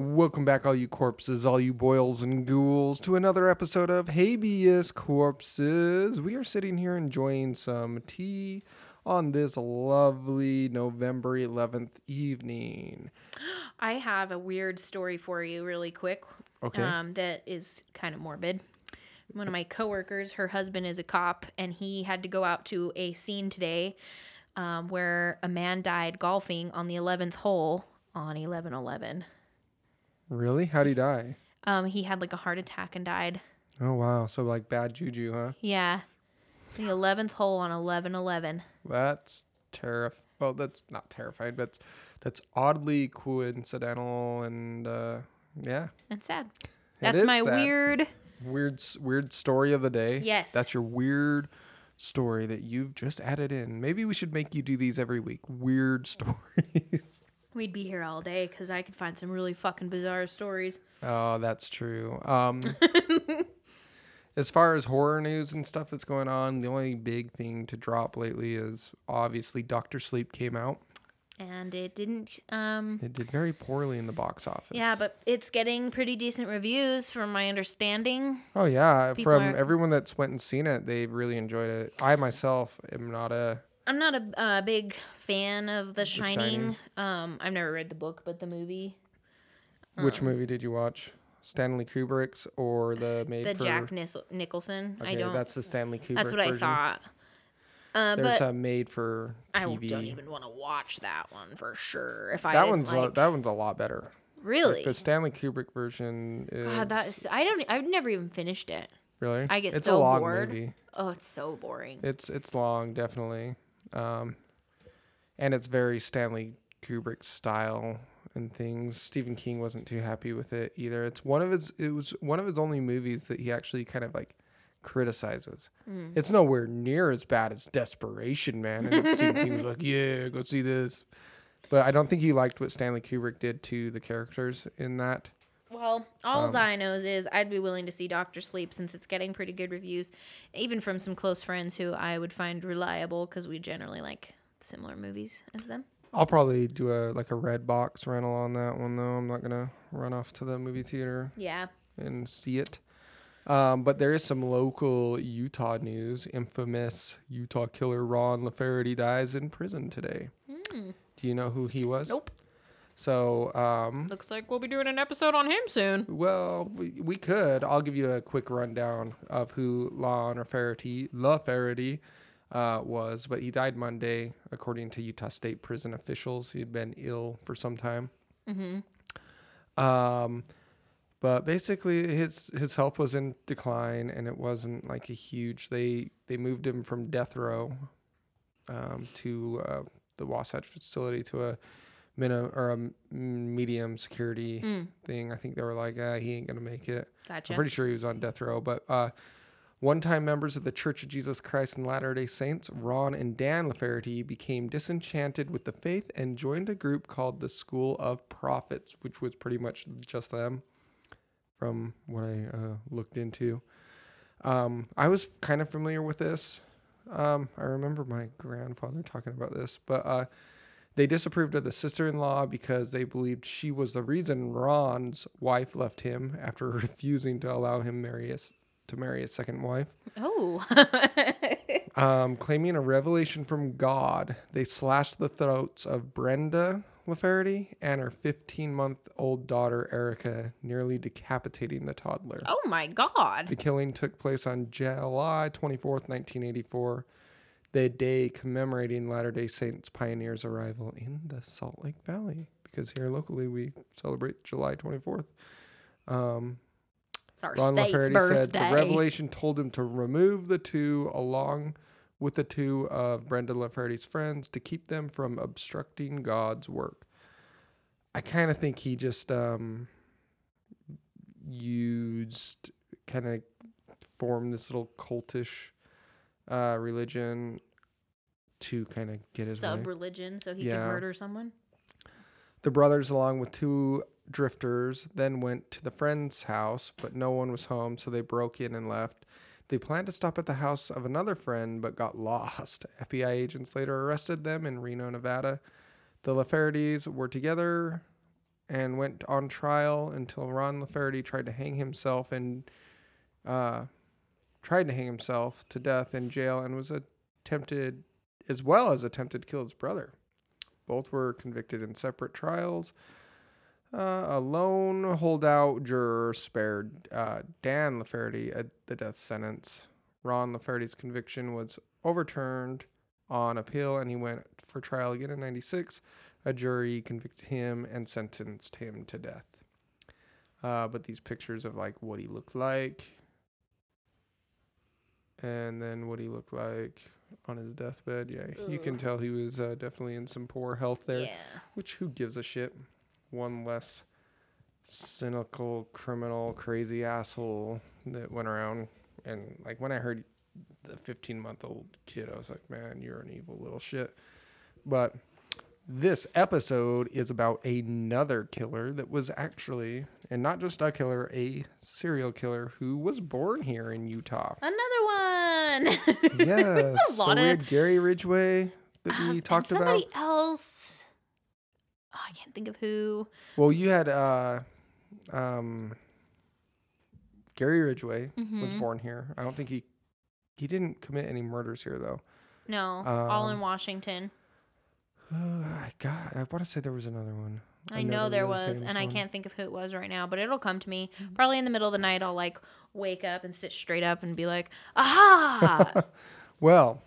Welcome back, all you corpses, all you boils and ghouls, to another episode of Habeas Corpses. We are sitting here enjoying some tea on this lovely November 11th evening. I have a weird story for you, really quick. Okay. Um, that is kind of morbid. One of my coworkers, her husband is a cop, and he had to go out to a scene today um, where a man died golfing on the 11th hole on 1111. Really? How'd he die? Um, he had like a heart attack and died. Oh, wow. So, like, bad juju, huh? Yeah. The 11th hole on 1111. That's terrif. Well, that's not terrifying, but that's, that's oddly coincidental and, uh, yeah. That's sad. That's my sad. weird. Weird, weird story of the day. Yes. That's your weird story that you've just added in. Maybe we should make you do these every week. Weird stories. We'd be here all day because I could find some really fucking bizarre stories. oh, that's true. Um, as far as horror news and stuff that's going on, the only big thing to drop lately is obviously Doctor Sleep came out. And it didn't. Um, It did very poorly in the box office. yeah, but it's getting pretty decent reviews from my understanding. oh yeah, people from are- everyone that's went and seen it, they've really enjoyed it. I myself am not a I'm not a uh, big fan of The Shining. Shining. Um, I've never read the book, but the movie, Which movie did you watch? Stanley Kubrick's or the made for the for Jack Nicholson. I Okay, don't. That's the Stanley Kubrick. That's what I thought. Uh, There's but a made for TV. I don't even want to watch that one for sure. If I that one's a- that one's a lot better. really, The Stanley Kubrick version is God, that is. I don't. I've never even finished it. really. I get it's so a long bored. movie. Oh, it's so boring. It's it's long, definitely, um, and it's very Stanley Kubrick style and things. Stephen King wasn't too happy with it either. It's one of his. It was one of his only movies that he actually kind of like criticizes. Mm. It's nowhere near as bad as Desperation, man. And Stephen King was like, "Yeah, go see this," but I don't think he liked what Stanley Kubrick did to the characters in that. Well, all Um, I knows is I'd be willing to see Doctor Sleep since it's getting pretty good reviews, even from some close friends who I would find reliable because we generally like similar movies as them. I'll probably do a like a red box rental on that one though. I'm not gonna run off to the movie theater Yeah. and see it. Um, but there is some local Utah news. Infamous Utah killer Ron Lafferty dies in prison today. Hmm. Do you know who he was? Nope. So, um, Looks like we'll be doing an episode on him soon. well, we, we could. I'll give you a quick rundown of who Lon Lafferty, Lafferty uh, was. But he died Monday, according to Utah State prison officials. He had been ill for some time. Mm-hmm. Um, but basically, his his health was in decline, and it wasn't like a huge. They they moved him from death row, um, to uh, the Wasatch facility to a minimum or a medium security Mm, thing. I think they were like, ah, he ain't gonna make it. gotcha. I'm pretty sure he was on death row, but uh, one-time members of the Church of Jesus Christ and Latter-day Saints, Ron and Dan Lafferty, became disenchanted with the faith and joined a group called the School of Prophets, which was pretty much just them, from what I uh, looked into. Um, I was kind of familiar with this. Um, I remember my grandfather talking about this, but uh, they disapproved of the sister-in-law because they believed she was the reason Ron's wife left him after refusing to allow him marry a s to marry a second wife. oh. Um, claiming a revelation from God, they slashed the throats of Brenda Lafferty and her 15-month-old daughter Erica, nearly decapitating the toddler. oh my God. The killing took place on July 24th, 1984, the day commemorating Latter day Saints pioneers' arrival in the Salt Lake Valley. Because here locally we celebrate July 24th. Um, It's our Ron state's Lafferty birthday. said the revelation told him to remove the two along with the two of Brenda Lafferty's friends to keep them from obstructing God's work. I kind of think he just um, used kind of formed this little cultish uh, religion to kind of get his. Sub religion, so he Yeah. could murder someone. The brothers, along with two drifters, then went to the friend's house, but no one was home, so they broke in and left. They planned to stop at the house of another friend, but got lost. FBI agents later arrested them in Reno, Nevada. The Laffertys were together and went on trial until Ron Lafferty tried to hang himself and uh, tried to hang himself to death in jail and was attempted as well as attempted to kill his brother. Both were convicted in separate trials. Uh, a lone holdout juror spared uh, Dan Lafferty at the death sentence. Ron Lafferty's conviction was overturned on appeal and he went for trial again in 96. A jury convicted him and sentenced him to death. Uh, but these pictures of like what he looked like and then what he looked like on his deathbed. Yeah, you can tell he was uh, definitely in some poor health there. Yeah. Which who gives a shit? One less cynical, criminal, crazy asshole that went around and like when I heard the 15 month old kid, I was like, man, you're an evil little shit. But this episode is about another killer that was actually, and not just a killer, a serial killer who was born here in Utah. Another one. Yes. a so lot we of had Gary Ridgway that Um, we and talked about. somebody else. I can't think of who. Well, you had uh, um, Gary Ridgway was Mhm. born here. I don't think he he didn't commit any murders here though. No, all in Um, Washington. Uh, I got. I want to say there was another one. I know there really was, and I can't think of who it was right now, but it'll come to me. Probably in the middle of the night, I'll like wake up and sit straight up and be like, aha! Well,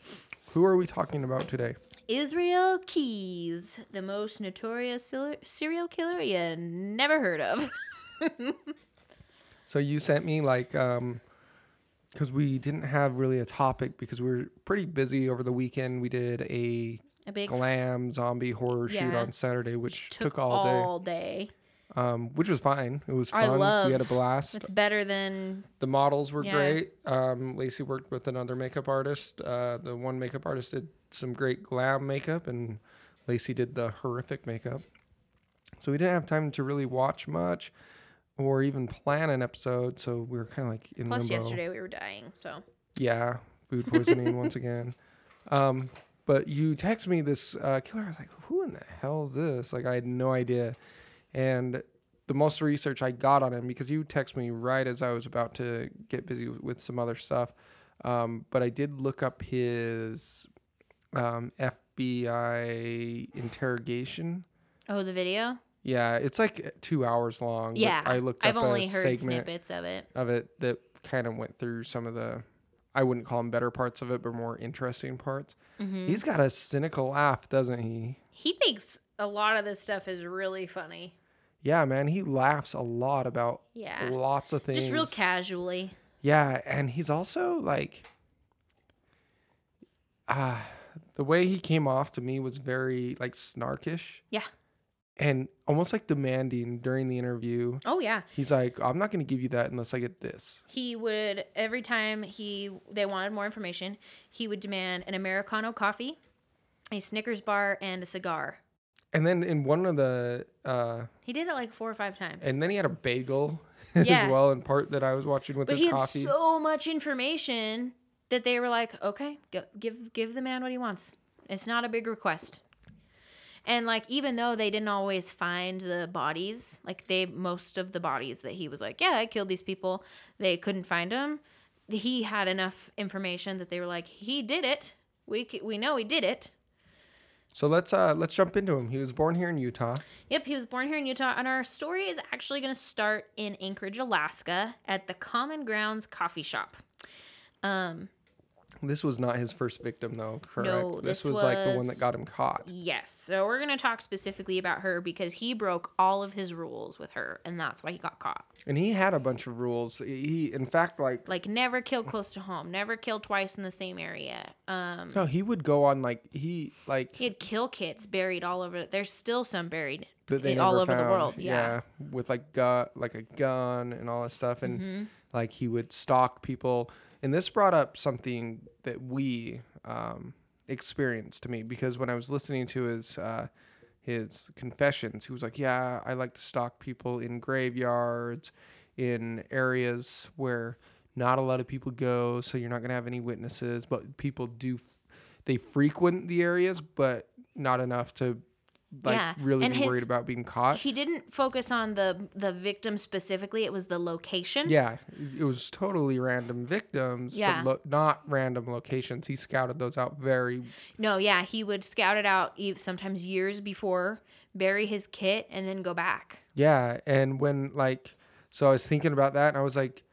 who are we talking about today? Israel Keyes, the most notorious serial killer you never heard of. So you sent me like um because we didn't have really a topic because we were pretty busy over the weekend. We did a A big glam zombie horror shoot on Saturday, which took, took, all, day. all day. Um, which was fine. It was I fun. love- we had a blast. It's better than The models were Yeah. great. Um, Lacey worked with another makeup artist. Uh, the one makeup artist did some great glam makeup, and Lacey did the horrific makeup. So we didn't have time to really watch much or even plan an episode. So we were kind of like in the plus limbo. yesterday we were dying. So Yeah, food poisoning once again. Um, but you text me this uh, killer. I was like, who in the hell is this? Like, I had no idea. And the most research I got on him because you text me right as I was about to get busy with some other stuff. Um, but I did look up his um, FBI interrogation. oh, the video. Yeah, it's like two hours long. Yeah, I looked I've up only heard snippets of it. of it that kind of went through some of the I wouldn't call them better parts of it, but more interesting parts. hmm He's got a cynical laugh, doesn't he? He thinks a lot of this stuff is really funny. Yeah, man, he laughs a lot about Yeah, lots of things. just real casually. yeah, and he's also like ah the way he came off to me was very like snarkish. Yeah. And almost like demanding during the interview. Oh yeah, He's like, I'm not gonna give you that unless I get this. he would every time he they wanted more information, he would demand an americano coffee, a Snickers bar, and a cigar. And then in one of the uh He did it like four or five times. And then he had a bagel Yeah. as well in part that I was watching with but his he had coffee. so much information that they were like, okay, go, give give the man what he wants. It's not a big request. And like even though they didn't always find the bodies, like they most of the bodies that he was like, yeah, I killed these people, they couldn't find them. He had enough information that they were like, he did it. We we know he did it. so let's uh let's jump into him. He was born here in Utah. Yep, he was born here in Utah, and our story is actually going to start in Anchorage, Alaska, at the Common Grounds Coffee Shop. Um, This was not his first victim though, correct? No, this, this was, like the one that got him caught. yes, so we're going to talk specifically about her because he broke all of his rules with her, and that's why he got caught. And he had a bunch of rules. He in fact like Like, never kill close to home, never kill twice in the same area. Um, no, he would go on like he like he had kill kits buried all over. There's still some buried that they in- all over the world. Yeah. with like gun like a gun and all that stuff and Mhm. like he would stalk people and this brought up something that we um, experienced to me because when i was listening to his uh, his confessions he was like yeah i like to stalk people in graveyards in areas where not a lot of people go so you're not to have any witnesses. But people do f- they frequent the areas but not enough to like Yeah, really and be his- worried about being caught. He didn't focus on the the victim specifically. It was the location. yeah, it was totally random victims, Yeah. but lo- not random locations. He scouted those out very. No, yeah, he would scout it out sometimes years before, bury his kit, and then go back. Yeah, and when like, so I was thinking about that, and I was like,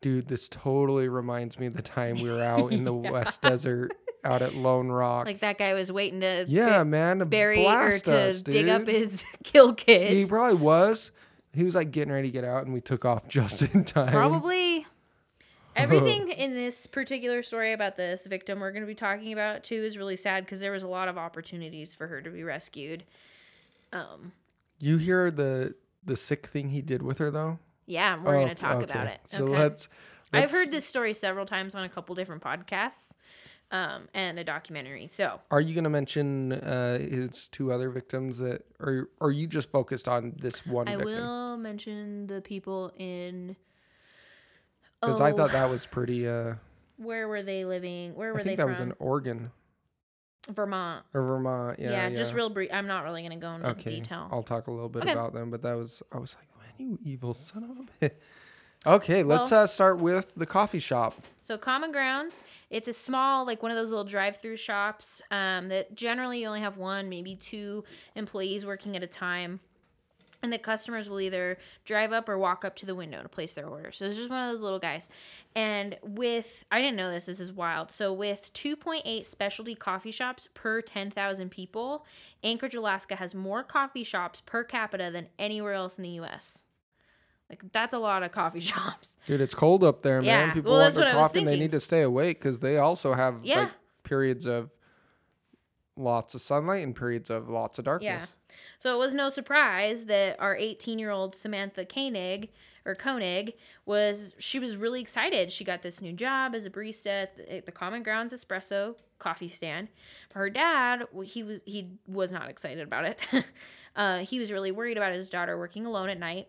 dude, this totally reminds me of the time we were out in the West Desert, out at Lone Rock. Like that guy was waiting to yeah, bu- man, to bury or to us, dig up his kill kids. He probably was. He was like getting ready to get out, and we took off just in time. Probably. Everything in this particular story about this victim we're going to be talking about too is really sad because there was a lot of opportunities for her to be rescued. Um, You hear the the sick thing he did with her though? yeah, we're going Oh, to talk okay. about it. So okay. let's, I've heard this story several times on a couple different podcasts um, and a documentary. So Are you gonna mention uh, his two other victims that, or or are you just focused on this one I victim? will mention the people in. Because I Oh, thought that was pretty. Uh, where were they living? Where were I they think that from? was in Oregon Vermont. or Vermont. Yeah, Yeah, yeah. just real brief. I'm not really going to go into okay. detail. I'll talk a little bit Okay. about them, but that was I was like, man, you evil son of a. bitch." Okay, let's Well- uh, start with the coffee shop. So Common Grounds, it's a small, like one of those little drive-through shops um, that generally you only have one, maybe two employees working at a time. And the customers will either drive up or walk up to the window to place their order. So it's just one of those little guys. And with, I didn't know this, this is wild. So with 2.8 specialty coffee shops per 10,000 people, Anchorage, Alaska has more coffee shops per capita than anywhere else in the U.S. Like that's a lot of coffee shops. Dude, it's cold up there, Yeah, man. People well, want their what I was coffee and they need to stay awake because they also have Yeah. like periods of lots of sunlight and periods of lots of darkness. Yeah. So it was no surprise that our 18 year old Samantha Koenig or Koenig was she was really excited. She got this new job as a barista at the, at the Common Grounds Espresso coffee stand. Her dad, he was he was not excited about it. uh, he was really worried about his daughter working alone at night.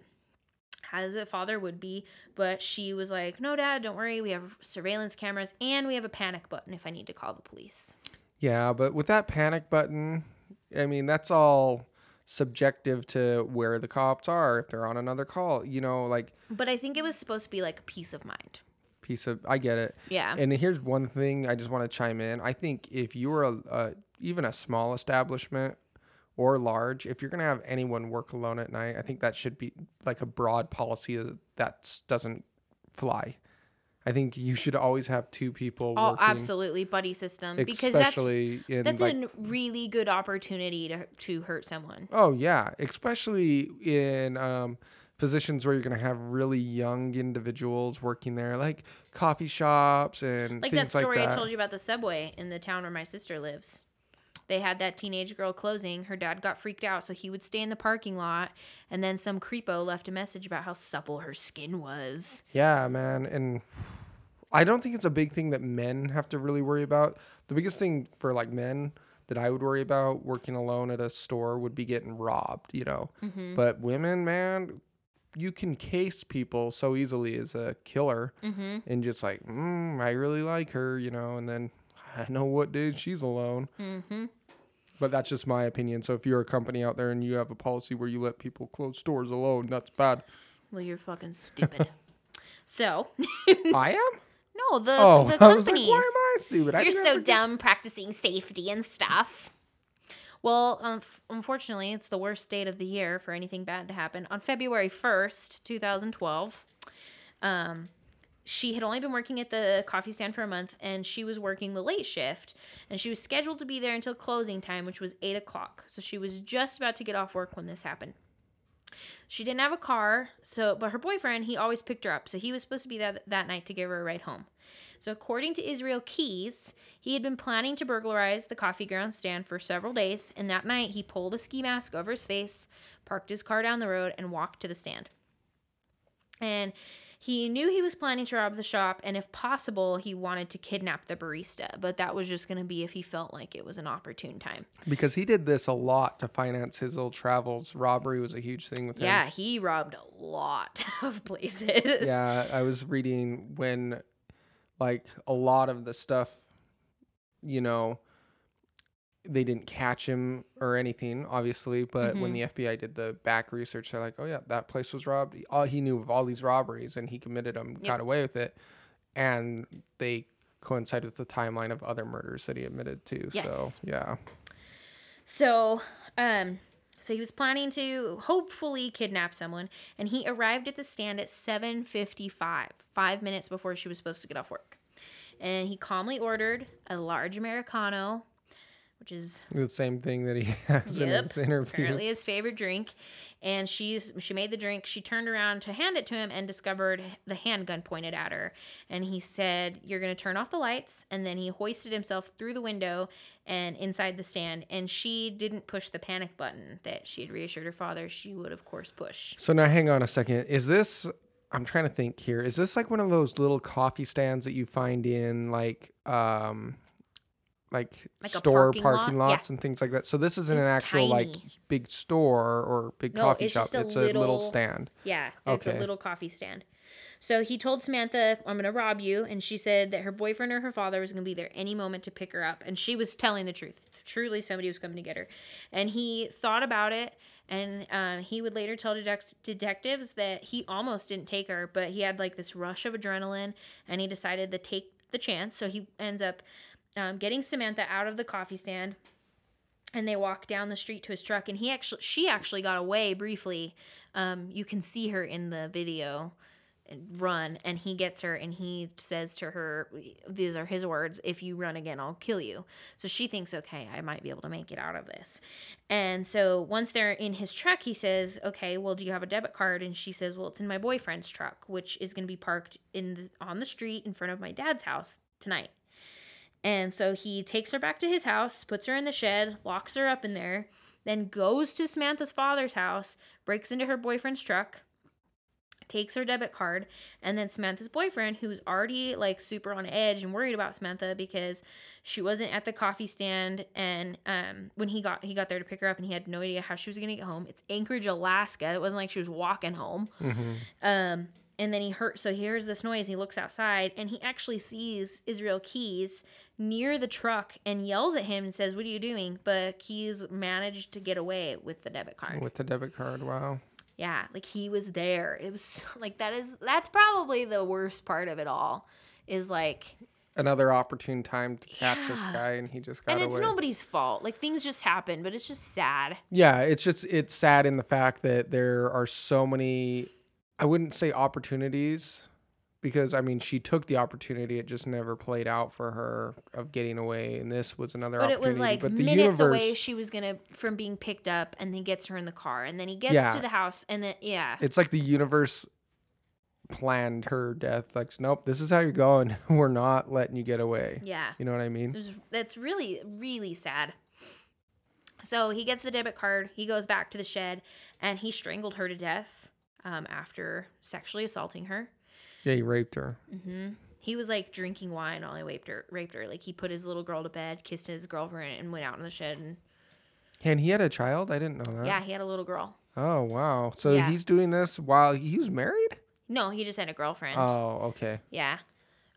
As a father would be, but she was like, "No, Dad, don't worry. We have surveillance cameras and we have a panic button if I need to call the police." Yeah, but with that panic button, I mean, that's all subjective to where the cops are, if they're on another call, you know, like But I think it was supposed to be like peace of mind. piece of I get it. Yeah. And here's one thing I just want to chime in. I think if you're a, a even a small establishment or large, if you're going to have anyone work alone at night, I think that should be like a broad policy that doesn't fly. I think you should always have two people Oh, working. absolutely, buddy system. Because that's that's like, a really good opportunity to to hurt someone. Oh yeah, especially in um, positions where you're gonna have really young individuals working there, like coffee shops and Like that things like story that. I told you about the subway in the town where my sister lives. They had that teenage girl closing. Her dad got freaked out, so he would stay in the parking lot. And then some creepo left a message about how supple her skin was. Yeah, man, and I don't think it's a big thing that men have to really worry about. The biggest thing for like men that I would worry about working alone at a store would be getting robbed, you know. Mm-hmm. But women, man, you can case people so easily as a killer Mm-hmm. and just like, mm, I really like her, you know, and then I know what day she's alone. Mm-hmm. But that's just my opinion. So if you're a company out there and you have a policy where you let people close stores alone, that's bad. Well, you're fucking stupid. so, I am? no, the Oh, the was like, why am I stupid? I You're so dumb practicing safety and stuff. Well, um, unfortunately, it's the worst date of the year for anything bad to happen. On February 1st, 2012, um, she had only been working at the coffee stand for a month and she was working the late shift. And she was scheduled to be there until closing time, which was 8 o'clock. So she was just about to get off work when this happened. She didn't have a car, so but her boyfriend, he always picked her up. So he was supposed to be that that night to give her a ride home. So according to Israel Keyes, he had been planning to burglarize the coffee ground stand for several days, and that night he pulled a ski mask over his face, parked his car down the road, and walked to the stand. And he knew he was planning to rob the shop, and if possible, he wanted to kidnap the barista. But that was just going to be if he felt like it was an opportune time. Because he did this a lot to finance his little travels. Robbery was a huge thing with him. Yeah, he robbed a lot of places. Yeah, I was reading when, like, a lot of the stuff, you know, they didn't catch him or anything, obviously. But when Mm-hmm. the FBI did the back research, they're like, "Oh yeah, that place was robbed. All he knew of all these robberies, and he committed them, got away with it." And they coincide with the timeline of other murders that he admitted to. So yeah, So, um, so he was planning to hopefully kidnap someone, and he arrived at the stand at 7:55, five minutes before she was supposed to get off work. And he calmly ordered a large americano, which is the same thing that he has in Yep, his it's interview. apparently his favorite drink. And she's she made the drink. She turned around to hand it to him and discovered the handgun pointed at her. And he said, "You're gonna turn off the lights." And then he hoisted himself through the window and inside the stand. And she didn't push the panic button that she had reassured her father she would, of course, push. So now hang on a second. Is this I'm trying to think here. Is this like one of those little coffee stands that you find in like um like, Like store parking parking, lot? Yeah. lots and things like that. So this isn't an It's actual like big store or big No, coffee it's shop. a it's a little little- stand. Yeah, it's Okay. a little coffee stand. So he told Samantha, I'm going to rob you. And she said that her boyfriend or her father was going to be there any moment to pick her up. And she was telling the truth. Truly, somebody was coming to get her. And he thought about it. And um, he would later tell detec- detectives that he almost didn't take her, but he had like this rush of adrenaline and he decided to take the chance. So he ends up um, getting Samantha out of the coffee stand and they walk down the street to his truck and he actually she actually got away briefly. Um, you can see her in the video run and he gets her and he says to her these are his words if you run again i'll kill you. So she thinks okay i might be able to make it out of this. And so once they're in his truck he says okay well do you have a debit card? And she says well it's in my boyfriend's truck which is going to be parked in the, on the street in front of my dad's house tonight and so he takes her back to his house, puts her in the shed, locks her up in there, then goes to Samantha's father's house, breaks into her boyfriend's truck, takes her debit card, and then Samantha's boyfriend, who's already like super on edge and worried about Samantha because she wasn't at the coffee stand and um when he got he got there to pick her up and he had no idea how she was gonna get home. It's Anchorage, Alaska. It wasn't like she was walking home. hmm Um, and then he heard, so he hears this noise. He looks outside and he actually sees Israel Keyes near the truck and yells at him and says, What are you doing? But Keyes managed to get away with the debit card. With the debit card. Wow. Yeah, like he was there. It was so, like, that is, that's probably the worst part of it all is like, Another opportune time to catch this guy and he just got and it's away. nobody's fault. Like things just happen, but it's just sad. Yeah, it's just it's sad in the fact that there are so many I wouldn't say opportunities because I mean she took the opportunity it just never played out for her of getting away and this was another But it was like but minutes universe away. She was gonna from being picked up, and then gets her in the car, and then he gets Yeah. to the house, and then yeah, it's like the universe planned her death like nope this is how you're going we're not letting you get away yeah. you know what I mean was- that's really really sad. So he gets the debit card. He goes back to the shed, and he strangled her to death um, after sexually assaulting her. Yeah he raped her hmm He was like drinking wine while he raped her. Raped her. Like he put his little girl to bed, kissed his girlfriend, and went out in the shed. And and he had a child I didn't know that yeah, he had a little girl. oh wow so Yeah. he's doing this while he was married No, he just had a girlfriend. oh okay Yeah.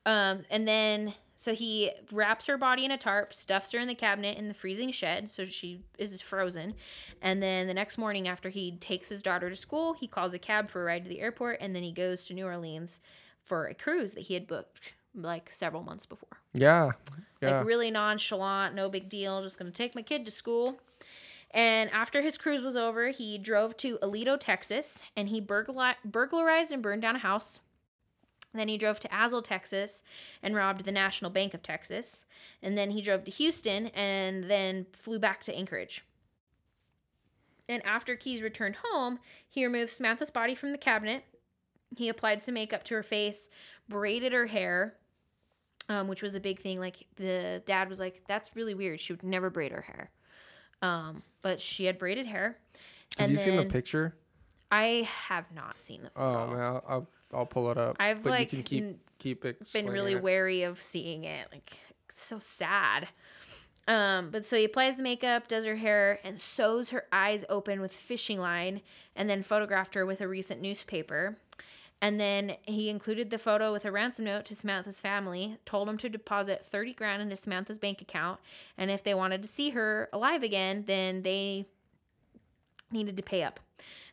Um, and then so he wraps her body in a tarp, stuffs her in the cabinet in the freezing shed, so she is frozen. And then the next morning, after he takes his daughter to school, he calls a cab for a ride to the airport, and then he goes to New Orleans for a cruise that he had booked like several months before. yeah yeah Like really nonchalant, no big deal, just gonna take my kid to school. And after his cruise was over, he drove to Aledo, Texas, and he burgla- burglarized and burned down a house. Then he drove to Azle, Texas, and robbed the National Bank of Texas. And then he drove to Houston and then flew back to Anchorage. And after Keyes returned home, he removed Samantha's body from the cabinet. He applied some makeup to her face, braided her hair, um, which was a big thing. Like the dad was like, "That's really weird. She would never braid her hair." Um, but she had braided hair. have and you seen the picture I have not seen the photo. Oh man, I'll, I'll I'll pull it up. I've but like you can keep n- keep been really wary of seeing it. Like so sad. Um, but so he applies the makeup, does her hair, and sews her eyes open with fishing line, and then photographed her with a recent newspaper. And then he included the photo with a ransom note to Samantha's family, told them to deposit 30 grand into Samantha's bank account, and if they wanted to see her alive again, then they needed to pay up.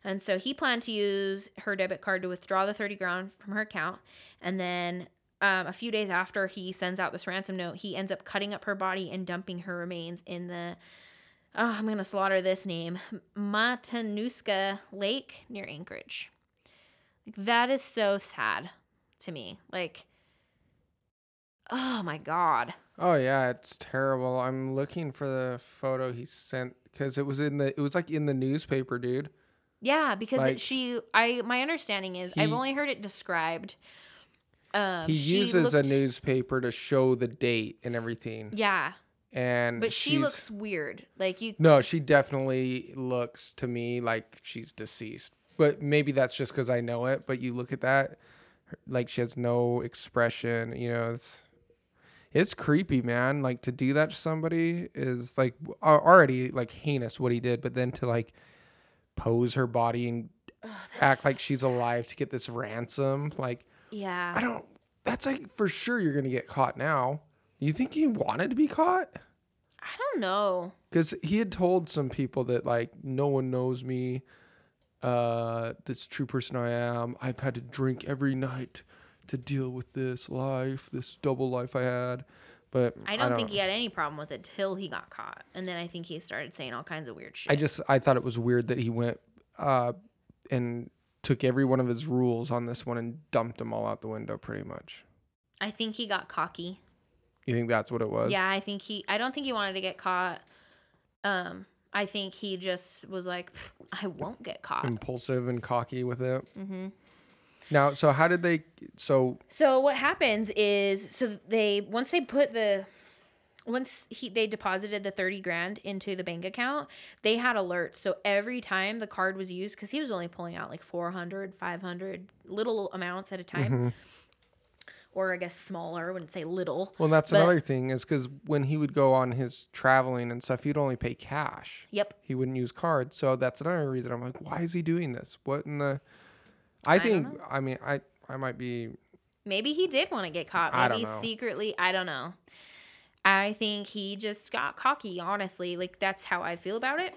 And so he planned to use her debit card to withdraw the 30 grand from her account. And then um, a few days after he sends out this ransom note, he ends up cutting up her body and dumping her remains in the, oh, I'm going to slaughter this name, Matanuska Lake near Anchorage. Like, that is so sad to me. Like, oh my God. Oh yeah, it's terrible. I'm looking for the photo he sent because it was in the it was like in the newspaper, dude. Yeah, because Like- it, she, I, my understanding is, I've only heard it described. Um, he she uses looked- a newspaper to show the date and everything. Yeah, And but she looks weird. Like you, No, she definitely looks to me like she's deceased. But maybe that's just because I know it. But you look at that, like she has no expression. You know, it's it's creepy, man. Like to do that to somebody is like already like heinous what he did. But then to like pose her body and Ugh, act like she's alive to get this ransom, like Yeah. I don't. That's like for sure you're gonna get caught now. You think he wanted to be caught? I don't know. because he had told some people that like no one knows me uh this true person i am i've had to drink every night to deal with this life this double life i had but I don't, think he had any problem with it till he got caught, and then I think he started saying all kinds of weird shit. i just i thought it was weird that he went uh and took every one of his rules on this one and dumped them all out the window pretty much I think he got cocky. you think that's what it was Yeah, I think he. I don't think he wanted to get caught. Um, I think he just was like, I won't get caught. impulsive and cocky with it hmm now so how did they so So what happens is, so they once they put the once he they deposited the 30 grand into the bank account they had alerts so every time the card was used because he was only pulling out like 400 500 little amounts at a time Mhm. or i guess smaller I wouldn't say little well that's But- another thing is because when he would go on his traveling and stuff he'd only pay cash yep he wouldn't use cards. So that's another reason I'm like, why is he doing this? What in the? I don't think. I, mean, I I might be. maybe he did want to get caught I maybe don't know. secretly i don't know i think he just got cocky honestly like that's how i feel about it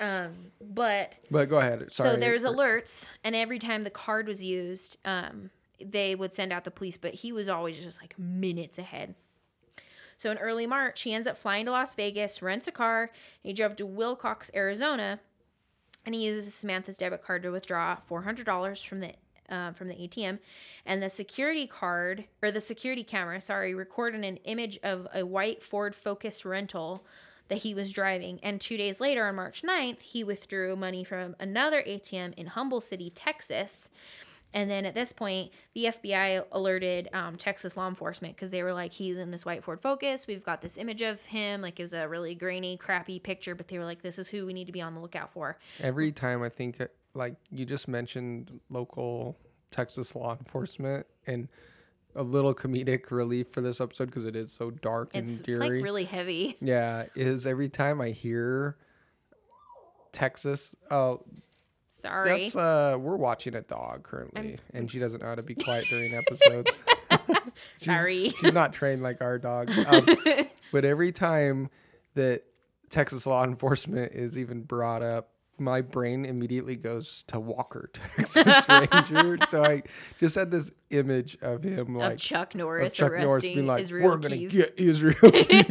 um but But go ahead. Sorry. So there's alerts, and every time the card was used, um, they would send out the police, but he was always just like minutes ahead. So in early March, he ends up flying to Las Vegas, rents a car, and he drove to Willcox, Arizona, and he uses Samantha's debit card to withdraw four hundred dollars from the uh, from the ATM, and the security card or the security camera, sorry, recorded an image of a white Ford Focus rental that he was driving. And two days later, on March 9th, he withdrew money from another ATM in Humble City, Texas. And then at this point, the FBI alerted um, Texas law enforcement because they were like, he's in this white Ford Focus. We've got this image of him. Like it was a really grainy, crappy picture, but they were like, this is who we need to be on the lookout for. Every time I think, uh, like you just mentioned, local Texas law enforcement and a little comedic relief for this episode because it is so dark It's and dreary. like really heavy. yeah, is every time I hear Texas. Oh, Sorry. that's uh, we're watching a dog currently, and she doesn't know how to be quiet during episodes. She's- Sorry. she's not trained like our dogs. Um, but every time that Texas law enforcement is even brought up, my brain immediately goes to Walker, Texas Ranger. so I just had this image of him like of Chuck of Norris Chuck Norris arresting being like, Israel "We're gonna Keyes. get Israel." Keyes."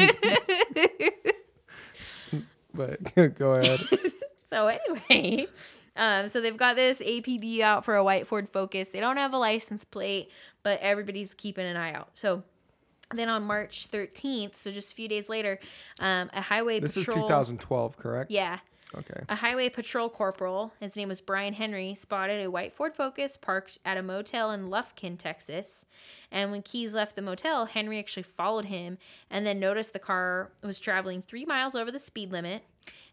but go ahead. So anyway, um, so they've got this APB out for a white Ford Focus. They don't have a license plate, but everybody's keeping an eye out. So then on March 13th, so just a few days later, um, a highway This is 2012, correct? Yeah. Okay. A highway patrol corporal, his name was Brian Henry, spotted a white Ford Focus parked at a motel in Lufkin, Texas. And when Keyes left the motel, Henry actually followed him and then noticed the car was traveling three miles over the speed limit.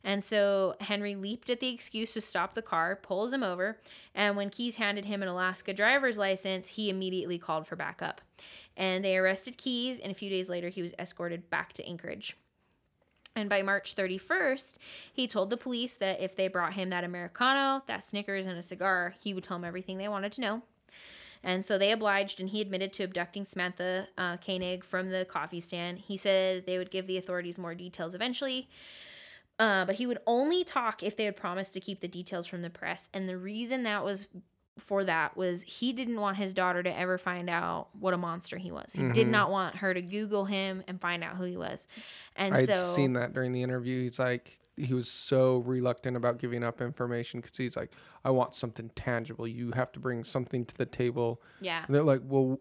And so Henry leaped at the excuse to stop the car, pulls him over, and when Keyes handed him an Alaska driver's license, he immediately called for backup. And they arrested Keyes, and a few days later, he was escorted back to Anchorage. And by March 31st, he told the police that if they brought him that Americano, that Snickers, and a cigar, he would tell them everything they wanted to know. And so they obliged, and he admitted to abducting Samantha uh, Koenig from the coffee stand. He said they would give the authorities more details eventually. Uh, but he would only talk if they had promised to keep the details from the press. And the reason that was for that was he didn't want his daughter to ever find out what a monster he was. He did Mhm. not want her to Google him and find out who he was. And I'd so seen that during the interview. He's like, he was so reluctant about giving up information because he's like, I want something tangible. You have to bring something to the table. yeah. And they're like, well,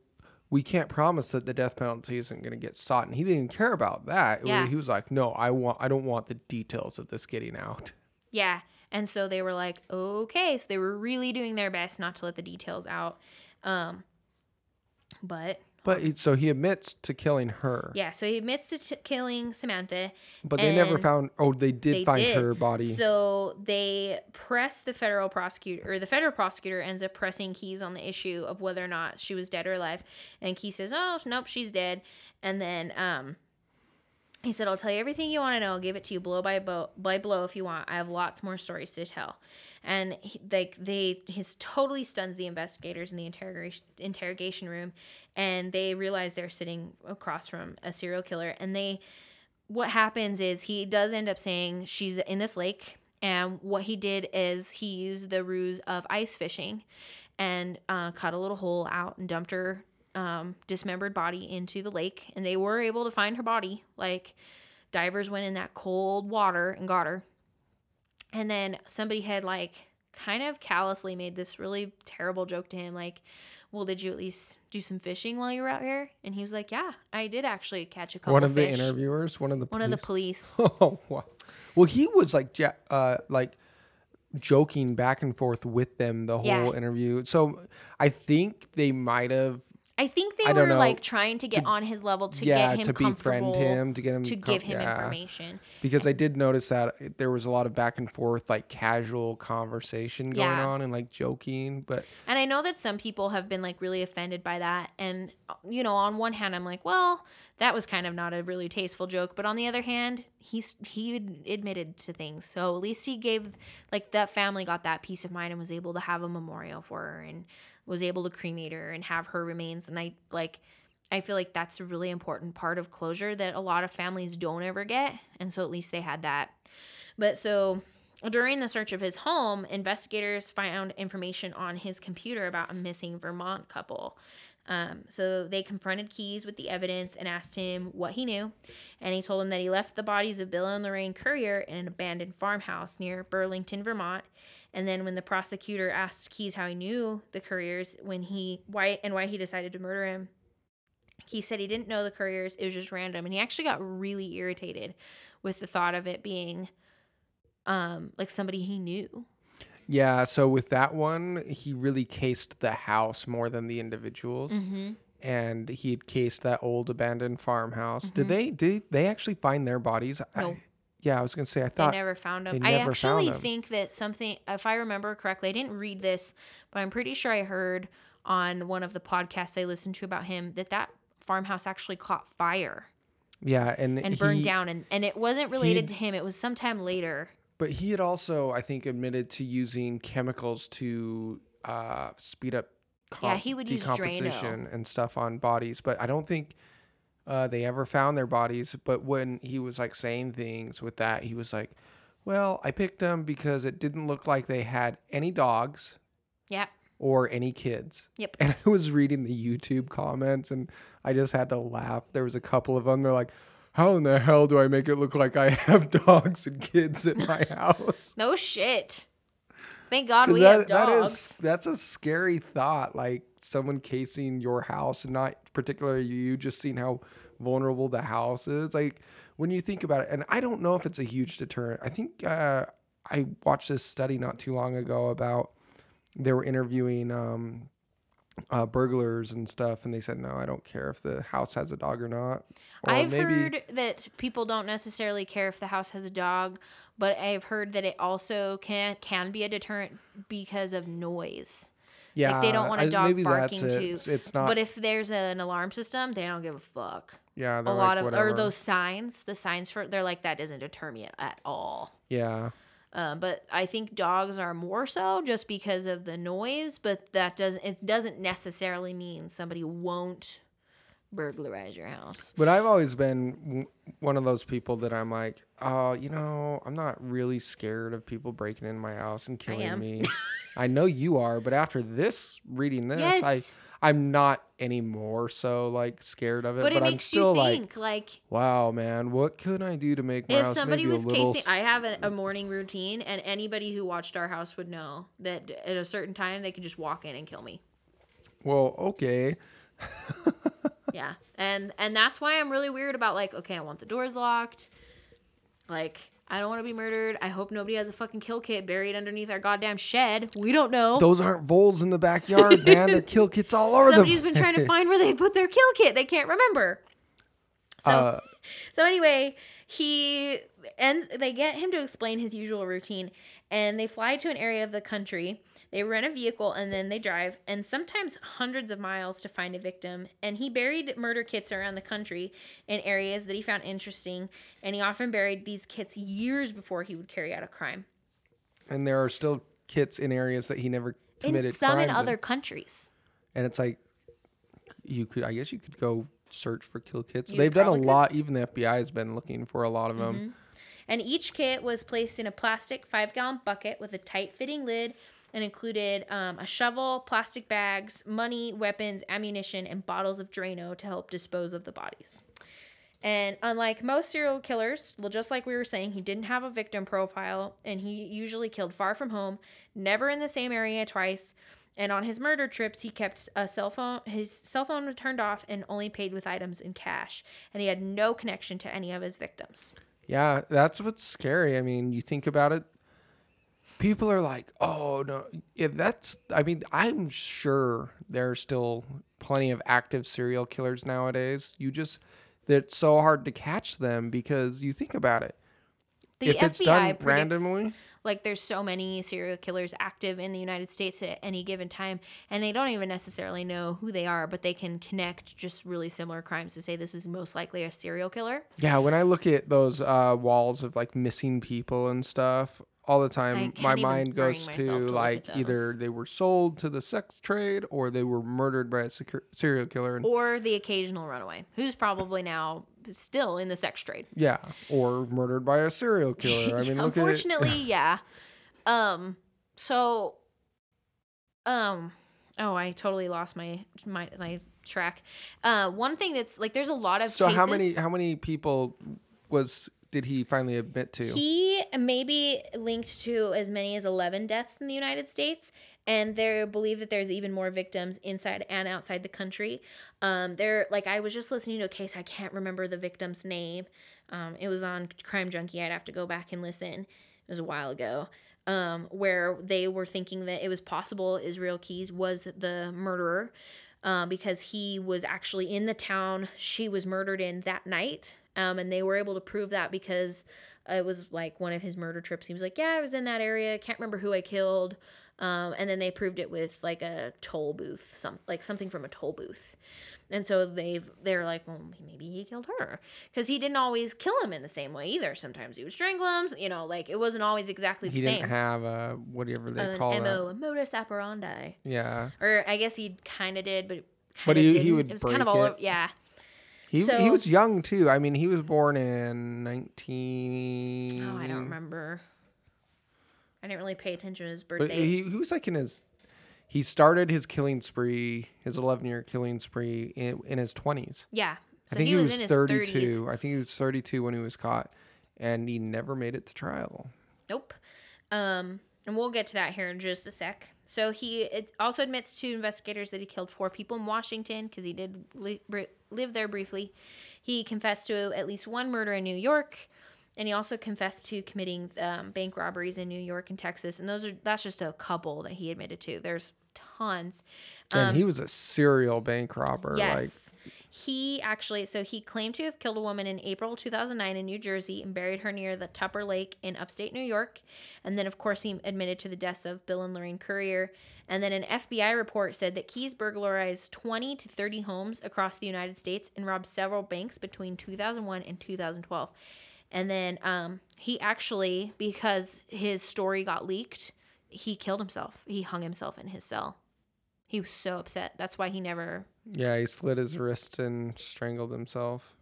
we can't promise that the death penalty isn't going to get sought. And he didn't care about that. Yeah. He was like, no, I want, I don't want the details of this getting out. Yeah. And so they were like, okay. So they were really doing their best not to let the details out. Um, but But he, so he admits to killing her. yeah, so he admits to t- killing Samantha. But they never found. Oh, they did they find did. her body. So they press the federal prosecutor, or the federal prosecutor ends up pressing Keyes on the issue of whether or not she was dead or alive. And Keyes says, "Oh, nope, she's dead." And then um, he said, "I'll tell you everything you want to know. I'll give it to you blow by blow, by blow if you want. I have lots more stories to tell." And he, like they, his totally stuns the investigators in the interrogation interrogation room, and they realize they're sitting across from a serial killer, and they what happens is he does end up saying she's in this lake and what he did is he used the ruse of ice fishing and uh, cut a little hole out and dumped her um, dismembered body into the lake and they were able to find her body like divers went in that cold water and got her and then somebody had like kind of callously made this really terrible joke to him like well did you at least do some fishing while you were out here and he was like yeah i did actually catch a couple one of fish. the interviewers, one of the one of the police- police Oh wow. Well, he was like, uh, like joking back and forth with them the whole Yeah. interview. So I think they might have, I think they I were like trying to get on his level to yeah, get him to befriend him, to get him to com- give him yeah. information. Because I did notice that there was a lot of back and forth, like casual conversation going Yeah. on and like joking. But And I know that some people have been like really offended by that. And you know, on one hand, I'm like, well, that was kind of not a really tasteful joke. But on the other hand, he's he admitted to things, so at least he gave like that family got that peace of mind and was able to have a memorial for her and was able to cremate her and have her remains. And I like. I feel like that's a really important part of closure that a lot of families don't ever get. And so at least they had that. But so during the search of his home, investigators found information on his computer about a missing Vermont couple. Um, so they confronted Keyes with the evidence and asked him what he knew. And he told them that he left the bodies of Bill and Lorraine Currier in an abandoned farmhouse near Burlington, Vermont. And then when the prosecutor asked Keyes how he knew the Curriers when he why and why he decided to murder him, he said he didn't know the Curriers. It was just random, and he actually got really irritated with the thought of it being um like somebody he knew. yeah, so with that one, he really cased the house more than the individuals. Mm-hmm. And he had cased that old abandoned farmhouse. Did Mhm. they did they actually find their bodies? No. I, yeah, I was gonna say I thought They never found they him. I actually think that something, if I remember correctly, I didn't read this, but I'm pretty sure I heard on one of the podcasts I listened to about him that that farmhouse actually caught fire yeah, and and burned down, and and it wasn't related to him. It was sometime later. But he had also, I think, admitted to using chemicals to uh, speed up Yeah, he would use Drano. decomposition and stuff on bodies. But I don't think uh, they ever found their bodies. But when he was like saying things with that, he was like, "Well, I picked them because it didn't look like they had any dogs Yeah. or any kids." Yep. And I was reading the YouTube comments, and I just had to laugh. There was a couple of them. They're like. How in the hell do I make it look like I have dogs and kids in my house? No shit. Thank God we that, have dogs. is that's a scary thought. Like someone casing your house, and not particularly you, just seeing how vulnerable the house is. Like when you think about it, and I don't know if it's a huge deterrent. I think uh, I watched this study not too long ago about they were interviewing um, uh, burglars and stuff, and they said, "No, I don't care if the house has a dog or not." Or I've heard that people don't necessarily care if the house has a dog, but I've heard that it also can can be a deterrent because of noise. Yeah, they don't want a dog maybe barking that's it. too. It's, it's not. But if there's an alarm system, they don't give a fuck. Yeah, a they're lot of whatever. or those signs, the signs for they're like that doesn't deter me at all. Yeah, Uh, but I think dogs are more so just because of the noise. But that doesn't it doesn't necessarily mean somebody won't burglarize your house. but I've always been w- one of those people that I'm like, oh, you know, I'm not really scared of people breaking in my house and killing am. me. I know you are, but after this, reading this, Yes. I I'm not anymore so like scared of it. But But, it I'm makes still you like, think like wow, man, what could I do to make my if house somebody maybe was a little casing i have a, a morning routine and anybody who watched our house would know that at a certain time they could just walk in and kill me Well, okay. yeah. And and that's why i'm really weird about like okay i want the doors locked. Like i don't want to be murdered. I hope nobody has a fucking kill kit buried underneath our goddamn shed. We don't know. Those aren't voles in the backyard, man. They're kill kits all over somebody's the been trying to find where they put their kill kit. They can't remember. So Uh, So anyway, he ends they get him to explain his usual routine and they fly to an area of the country. They rent a vehicle and then they drive and sometimes hundreds of miles to find a victim. And he buried murder kits around the country in areas that he found interesting and he often buried these kits years before he would carry out a crime. and there are still kits in areas that he never committed In some in other countries. and it's like you could i guess you could go search for kill kits You they've done a could. lot even the fbi has been looking for a lot of them mm-hmm. And each kit was placed in a plastic five gallon bucket with a tight fitting lid and included um, a shovel, plastic bags, money, weapons, ammunition, and bottles of Drano to help dispose of the bodies. And unlike most serial killers, well, just like we were saying, he didn't have a victim profile and he usually killed far from home, never in the same area twice. And on his murder trips, he kept a cell phone, his cell phone turned off and only paid with items in cash. And he had no connection to any of his victims. yeah that's what's scary i mean you think about it people are like oh no. Yeah, that's i mean i'm sure there are still plenty of active serial killers nowadays. You just it's so hard to catch them because you think about it. The if it's FBI done predicts, randomly. like there's so many serial killers active in the United States at any given time, and they don't even necessarily know who they are, but they can connect just really similar crimes to say this is most likely a serial killer. Yeah, when I look at those uh, walls of like missing people and stuff, all the time my mind goes to like either they were sold to the sex trade or they were murdered by a secu- serial killer. And, Or the occasional runaway, who's probably now still in the sex trade. yeah, or murdered by a serial killer. I mean. Unfortunately, yeah. Um. So. Um. Oh, I totally lost my my my track. Uh, one thing that's like, there's a lot of So cases. how many how many people was did he finally admit to? He may be linked to as many as 11 deaths in the United States, and they believe that there's even more victims inside and outside the country. Um, there, like I was just listening to a case, I can't remember the victim's name. Um, it was on Crime Junkie. I'd have to go back and listen. It was a while ago. Um, where they were thinking that it was possible Israel Keyes was the murderer uh, because he was actually in the town she was murdered in that night. Um, and they were able to prove that because it was like one of his murder trips. He was like, Yeah, I was in that area. Can't remember who I killed. Um, and then they proved it with like a toll booth, some like something from a toll booth. And so they've they're like, well, maybe he killed her because he didn't always kill him in the same way either. Sometimes he would strangle him. You know, like it wasn't always exactly the he same. didn't have a whatever they An call MO, that. a modus operandi. Yeah, Or I guess he kind of did, but But he- he didn't. would It was kind of all. it. Over, yeah. He he was young too. I mean, he was born in nineteen. Oh, I don't remember. I didn't really pay attention to his birthday. he, he was like in his he started his killing spree, his 11 year killing spree in, in his 20s. yeah. So I think he, he, was, was, in his 32. 30s. I think he was 32 when he was caught and he never made it to trial. Nope. Um, and we'll get to that here in just a sec. So he also admits to investigators that he killed four people in Washington because he did li- live there briefly. He confessed to at least one murder in New York. and he also confessed to committing um, bank robberies in New York and Texas. And those are that's just a couple that he admitted to. There's tons. and he was a serial bank robber. Um, Yes. Like, he actually, so he claimed to have killed a woman in April 2009 in New Jersey and buried her near the Tupper Lake in upstate New York. And then, of course, he admitted to the deaths of Bill and Lorraine Currier. And then an FBI report said that Keyes burglarized 20 to 30 homes across the United States and robbed several banks between 2001 and 2012. And then um, he actually, because his story got leaked, he killed himself. He hung himself in his cell. He was so upset. That's why he never yeah, he slit his wrist and strangled himself.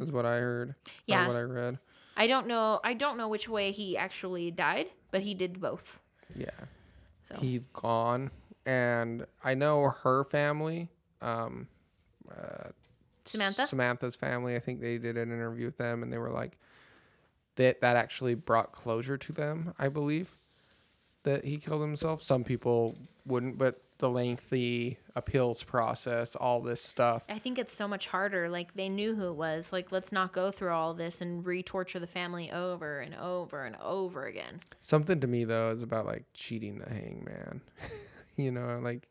Is what I heard. Mm-hmm. Yeah. what I read. I don't know. I don't know which way he actually died, but he did both. Yeah. So He's gone. And I know her family, um, Samantha. Samantha's family. I think they did an interview with them, and they were like, that that actually brought closure to them. I believe that he killed himself. Some people wouldn't, but the lengthy appeals process, all this stuff. I think it's so much harder. Like they knew who it was. Like let's not go through all this and re-torture the family over and over and over again. Something to me though is about like cheating the hangman. you know, like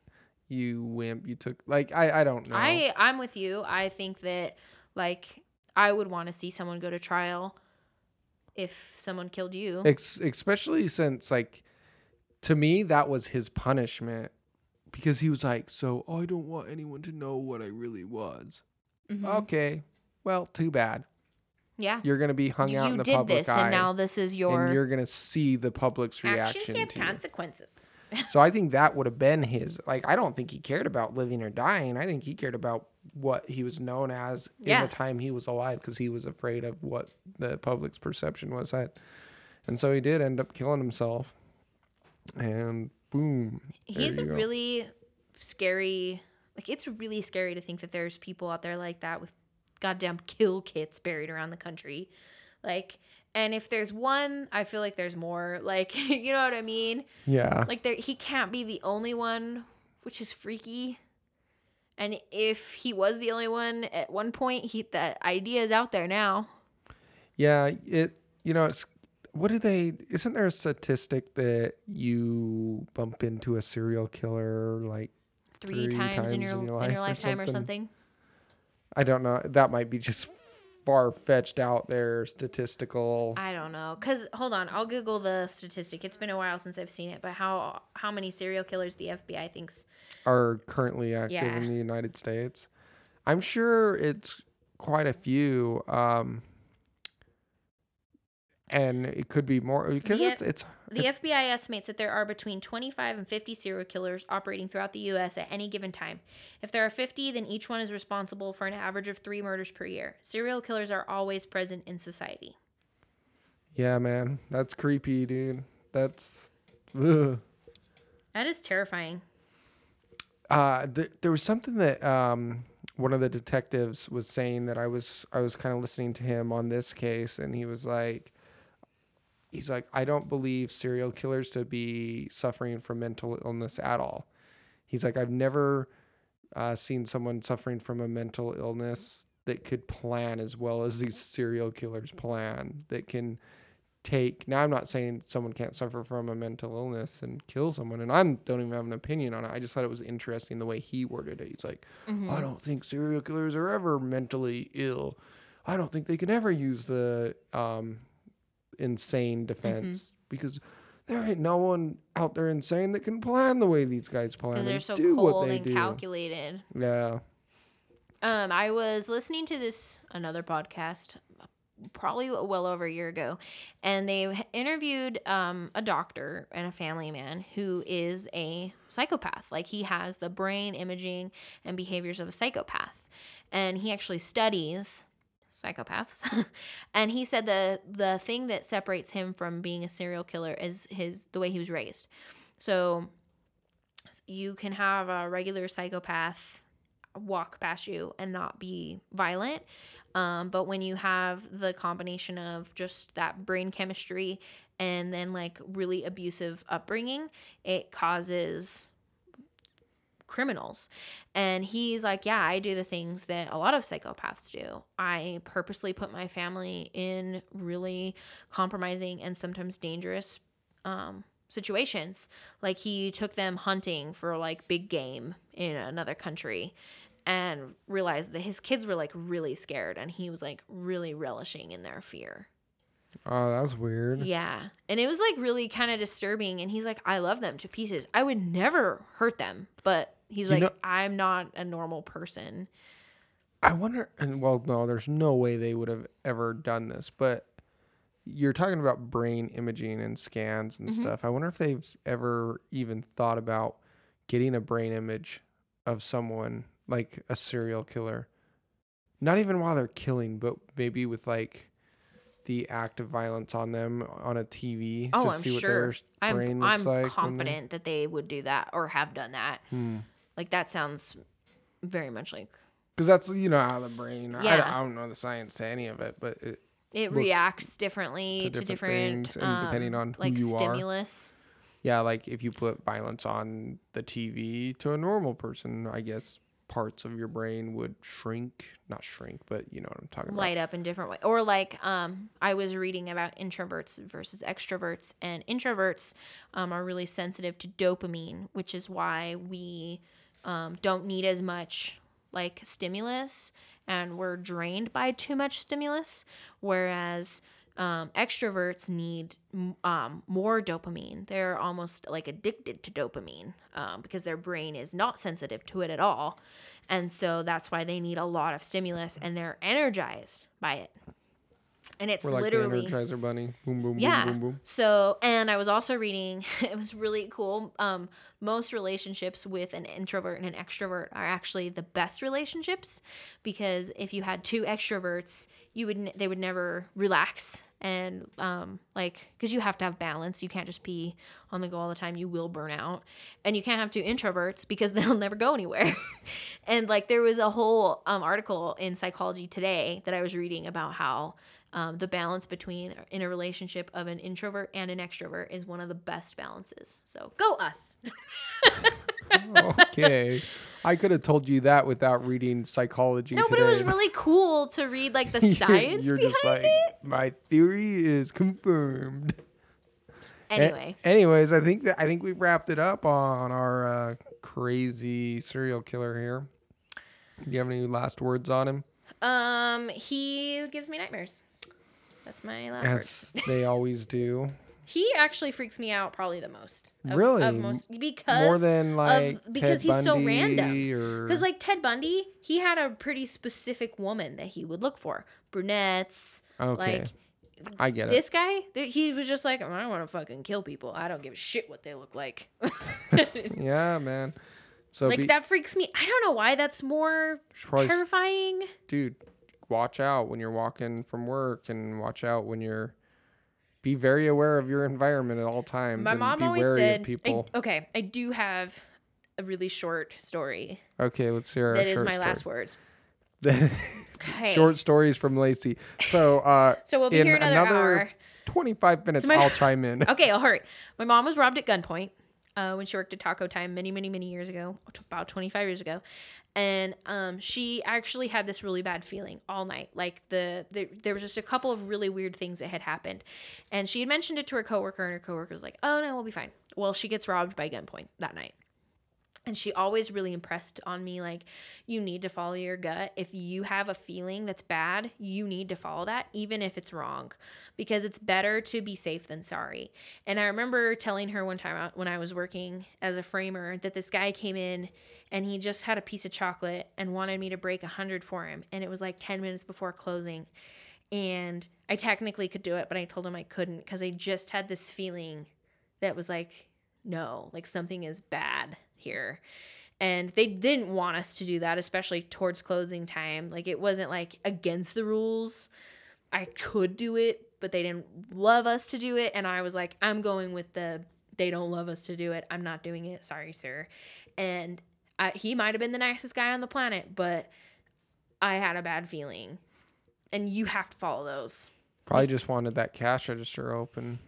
you wimp, you took like I I don't know. I I'm with you. I think that like I would want to see someone go to trial if someone killed you. Ex- especially since like to me that was his punishment because he was like so i don't want anyone to know what i really was Mhm. okay well too bad Yeah. you're gonna be hung out in You the did public this eye and now this is your and you're gonna see the public's reaction. actions have to you. consequences. so i think that would have been his like i don't think he cared about living or dying i think he cared about what he was known as in Yeah. the time he was alive because he was afraid of what the public's perception was at and so he did end up killing himself and boom He's a go. really scary. Like it's really scary to think that there's people out there like that with goddamn kill kits buried around the country. Like, and if there's one, I feel like there's more. Like, you know what I mean? yeah Like there, he can't be the only one, which is freaky. And if he was the only one at one point, he that idea is out there now. Yeah, it you know it's what do they isn't there a statistic that you bump into a serial killer like Three, times, in your in your, lifetime or something. I don't know. That might be just far fetched out there statistical. I don't know. Cause hold on, I'll Google the statistic. It's been a while since I've seen it, but how how many serial killers the FBI thinks? are currently active Yeah. in the United States. I'm sure it's quite a few um and it could be more because it's it's The FBI estimates that there are between 25 and 50 serial killers operating throughout the U.S. at any given time. If there are 50, then each one is responsible for an average of three murders per year. Serial killers are always present in society. yeah, man. That's creepy, dude. That's ugh. That is terrifying. uh th- there was something that um one of the detectives was saying that I was I was kind of listening to him on this case and he was like he's like I don't believe serial killers to be suffering from mental illness at all. He's like I've never uh, seen someone suffering from a mental illness that could plan as well as these serial killers plan that can take now i'm not saying someone can't suffer from a mental illness and kill someone and i don't even have an opinion on it. I just thought it was interesting the way he worded it. He's like i don't think serial killers are ever mentally ill. I don't think they can ever use the um, insane defense because there ain't no one out there insane that can plan the way these guys plan Because they're so do what cold they and do calculated. yeah Um, I was listening to this another podcast, probably well over a year ago, and they interviewed um a doctor and a family man who is a psychopath. Like he has the brain imaging and behaviors of a psychopath, and he actually studies psychopaths. and he said the the thing that separates him from being a serial killer is his the way he was raised. So you can have a regular psychopath walk past you and not be violent. Um, but when you have the combination of just that brain chemistry and then like really abusive upbringing, it causes criminals. And he's like, Yeah, I do the things that a lot of psychopaths do. I purposely put my family in really compromising and sometimes dangerous um, situations. Like he took them hunting for like big game in another country and realized that his kids were like really scared and he was like really relishing in their fear. Oh, that's weird. Yeah. And it was like really kind of disturbing. And he's like, I love them to pieces. I would never hurt them. But he's You like, know- I'm not a normal person. I wonder, and well, no, there's no way they would have ever done this, but you're talking about brain imaging and scans and Mhm. stuff. I wonder if they've ever even thought about getting a brain image of someone like a serial killer. Not even while they're killing, but maybe with like the act of violence on them on a TV Oh, to I'm see what sure. their I'm, brain I'm like. when they- confident that they would do that or have done that. Hmm. Like, that sounds very much like Because that's you know how the brain. I, Yeah. I don't know the science to any of it, but it, it reacts differently to to different different, things and depending um, on who like you are. stimulus. Yeah, like if you put violence on the TV to a normal person, I guess parts of your brain would shrink, not shrink, but you know what I'm talking about. Light up in different ways or like um i was reading about introverts versus extroverts and introverts um, are really sensitive to dopamine which is why we um, don't need as much like stimulus and we're drained by too much stimulus. Whereas um, extroverts need um, more dopamine they're almost like addicted to dopamine um, because their brain is not sensitive to it at all and so that's why they need a lot of stimulus and they're energized by it. And it's We're like literally the Energizer Bunny. Boom, boom, yeah. boom, boom, boom. So, and I was also reading, it was really cool. Um, most relationships with an introvert and an extrovert are actually the best relationships because if you had two extroverts, you would, they would never relax. And, um, like, cause you have to have balance. You can't just be on the go all the time. You will burn out. And you can't have two introverts because they'll never go anywhere. and like, there was a whole, um, article in Psychology Today that I was reading about how, um, the balance between in a relationship of an introvert and an extrovert is one of the best balances. So go us. okay. I could have told you that without reading psychology. No, but it was really cool to read like the science You're, behind just like, it. my theory is confirmed. A- Anyway, anyways, I think that I think we've wrapped it up on our uh, crazy serial killer here. Do you have any last words on him? um, he gives me nightmares. That's my last word. As they always do. He actually freaks me out probably the most. Of, Really? Of most because More than like because Ted he's so Bundy random. Or... Because like Ted Bundy, he had a pretty specific woman that he would look for. Brunettes. okay, Like I get it. this guy, he was just like, oh, I don't want to fucking kill people. I don't give a shit what they look like. Yeah, man. So like be, that freaks me. I don't know why that's more probably s- terrifying. dude, watch out when you're walking from work, and watch out when you're. Be very aware of your environment at all times. My and mom always said, of I- people. okay, I do have a really short story. Okay, let's hear. That a is my story. last words. Okay. Short stories from Lacey. So, uh, So we'll be in here another, another hour. 25 minutes, my- I'll chime in. Okay, I'll hurry. My mom was robbed at gunpoint uh, when she worked at Taco Time many, many, many years ago, about 25 years ago. And um, she actually had this really bad feeling all night. Like the, the there was just a couple of really weird things that had happened, and she had mentioned it to her coworker, and her coworker was like, "Oh no, we'll be fine." Well, she gets robbed by gunpoint that night. And she always really impressed on me like, you need to follow your gut. If you have a feeling that's bad, you need to follow that, even if it's wrong, because it's better to be safe than sorry. And I remember telling her one time out when I was working as a framer that this guy came in and he just had a piece of chocolate and wanted me to break a hundred for him. And it was like 10 minutes before closing. And I technically could do it, but I told him I couldn't because I just had this feeling that was like, no, like something is bad here. And they didn't want us to do that, especially towards closing time. Like it wasn't like against the rules. I could do it, but they didn't love us to do it. And I was like, I'm going with the they don't love us to do it. I'm not doing it. Sorry, sir. And I, he might have been the nicest guy on the planet, but I had a bad feeling. And you have to follow those. Probably just wanted that cash register open.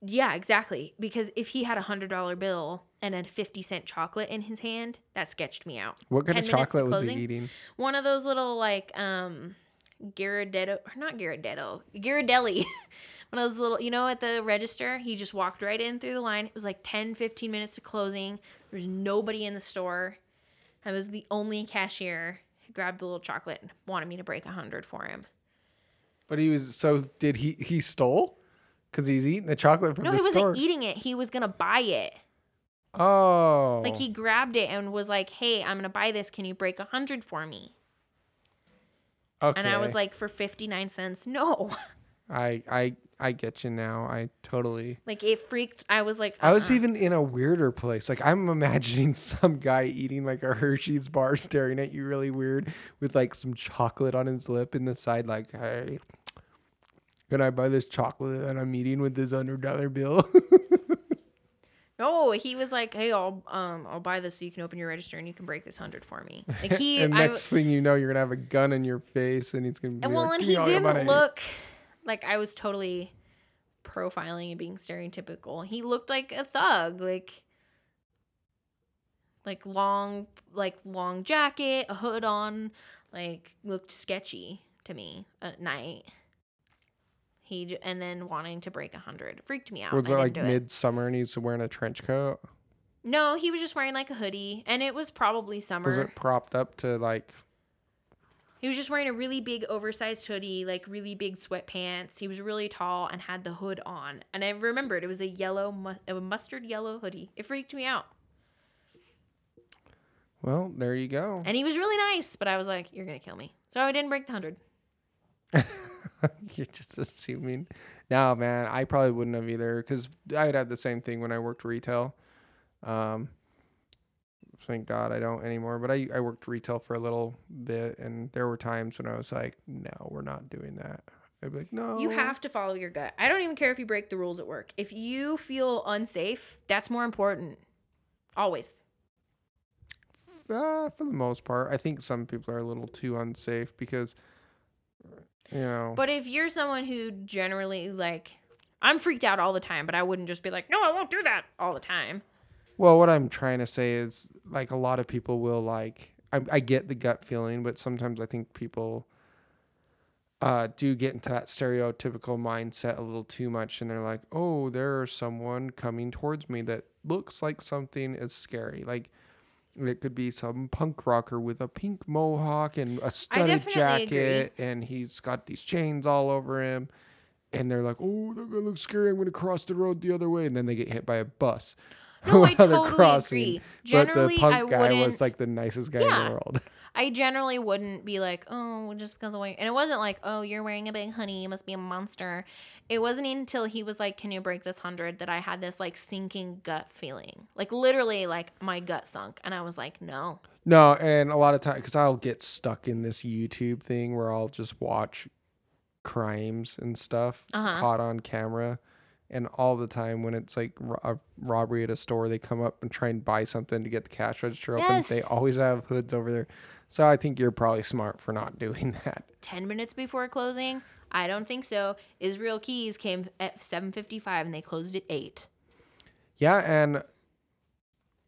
Yeah, exactly. Because if he had a hundred dollar bill and a fifty cent chocolate in his hand, that sketched me out. What kind of chocolate was he eating? One of those little like um Ghirardello or not Ghirardello, Ghirardelli. One of those little, you know, at the register, he just walked right in through the line. It was like 10, 15 minutes to closing. There was nobody in the store. I was the only cashier. He grabbed the little chocolate and wanted me to break a hundred for him. But he was so did he he stole? Cuz he's eating the chocolate from No, the store. No, he wasn't eating it. He was gonna buy it. Oh. Like he grabbed it and was like, "Hey, I'm gonna buy this. Can you break a hundred for me?" okay. And I was like, "For fifty nine cents, no." I I I get you now. I totally Like it freaked. I was like, I was "Uh-uh." even in a weirder place. Like I'm imagining some guy eating like a Hershey's bar, staring at you really weird, with like some chocolate on his lip in the side. Like, hey, can I buy this chocolate that I'm eating with this hundred dollar bill? No, he was like, "Hey, I'll um, I'll buy this so you can open your register and you can break this hundred for me." Like he, and I, next thing you know, you're gonna have a gun in your face, and he's gonna be and well, like, and he me all your money." didn't look like I was totally profiling and being stereotypical. He looked like a thug, like like long, like long jacket, a hood on, like looked sketchy to me at night. He and then wanting to break a hundred freaked me out. Was it like midsummer and he's wearing a trench coat? No, he was just wearing like a hoodie, and it was probably summer. Was it propped up to like? He was just wearing a really big oversized hoodie, like really big sweatpants. He was really tall and had the hood on. And I remembered it was a yellow, a mustard yellow hoodie. It freaked me out. Well, there you go. And he was really nice, but I was like, "You're gonna kill me." So I didn't break the hundred. You're just assuming. No, man, I probably wouldn't have either because I'd had the same thing when I worked retail. Um, thank God I don't anymore. But I, I worked retail for a little bit, and there were times when I was like, no, we're not doing that. I'd be like, no. You have to follow your gut. I don't even care if you break the rules at work. If you feel unsafe, that's more important. Always. Uh, for the most part, I think some people are a little too unsafe because, you know. But if you're someone who generally like, I'm freaked out all the time, but I wouldn't just be like, "No, I won't do that" all the time. Well, what I'm trying to say is like a lot of people will like I, I get the gut feeling, but sometimes I think people uh, do get into that stereotypical mindset a little too much, and they're like, "Oh, there's someone coming towards me that looks like something is scary." Like it could be some punk rocker with a pink mohawk and a studded jacket, and he's got these chains all over him. And they're like, "Oh, that guy looks scary. I'm going to cross the road the other way." And then they get hit by a bus. No, I totally crossing. agree. But Generally, the punk I guy wouldn't. was like the nicest guy in the world. I generally wouldn't be like, oh, just because of wearing. And it wasn't like, oh, you're wearing a big hoodie, you must be a monster. It wasn't until he was like, can you break this hundred that I had this like sinking gut feeling, like literally, like my gut sunk, and I was like, no. No, and a lot of times, because I'll get stuck in this YouTube thing where I'll just watch crimes and stuff Uh-huh. caught on camera. And all the time when it's like a robbery at a store, they come up and try and buy something to get the cash register open. They always have hoods over there. So I think you're probably smart for not doing that. 10 minutes before closing? I don't think so. Israel Keyes came at 7:55 and they closed at 8. Yeah, and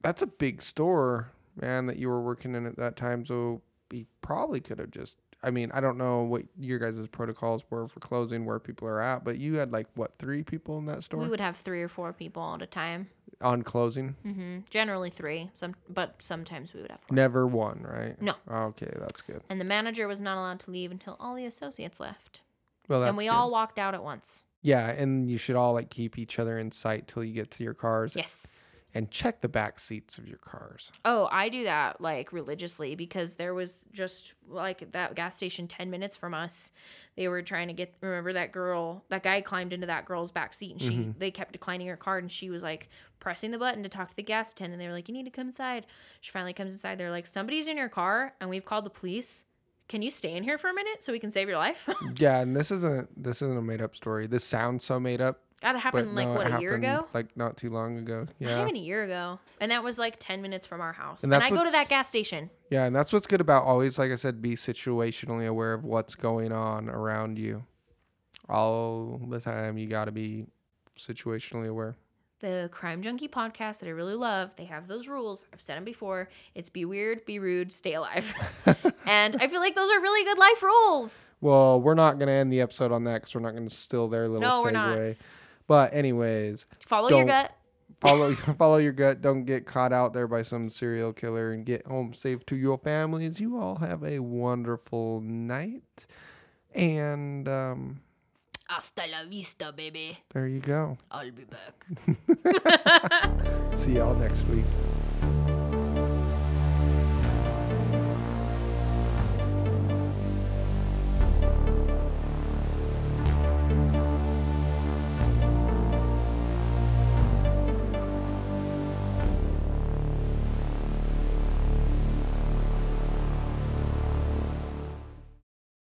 that's a big store, man, that you were working in at that time. So he probably could have just. I mean, I don't know what your guys' protocols were for closing, where people are at, but you had like what three people in that store We would have 3 or 4 people at a time. On closing. hmm Generally 3, some but sometimes we would have 4. Never one, right? No. Okay, that's good. And the manager was not allowed to leave until all the associates left. Well, that's and we good. all walked out at once. yeah, and you should all like keep each other in sight till you get to your cars Yes. And check the back seats of your cars. Oh, I do that like religiously because there was just like that gas station 10 minutes from us. They were trying to get remember that girl, that guy climbed into that girl's back seat and she Mm-hmm. they kept declining her card and she was like pressing the button to talk to the gas attendant. And they were like, "You need to come inside." She finally comes inside. They're like, "Somebody's in your car and we've called the police. Can you stay in here for a minute so we can save your life?" Yeah, and this isn't this isn't a made up story. This sounds so made up, that but happened like no, what a year ago. like not too long ago. Not Yeah, even a year ago. And that was like 10 minutes from our house. And And, I go to that gas station. yeah, and that's what's good about always, like I said, be situationally aware of what's going on around you. All the time, you got to be situationally aware. The Crime Junkie podcast that I really love, they have those rules. I've said them before. It's be weird, be rude, stay alive. and I feel like those are really good life rules. Well, we're not going to end the episode on that because we're not going to steal their little No, segue. we're not. But anyways, Follow your gut. follow follow your gut. Don't get caught out there by some serial killer and get home safe to your families. You all have a wonderful night. And um, Hasta la vista, baby. there you go. I'll be back. See y'all next week.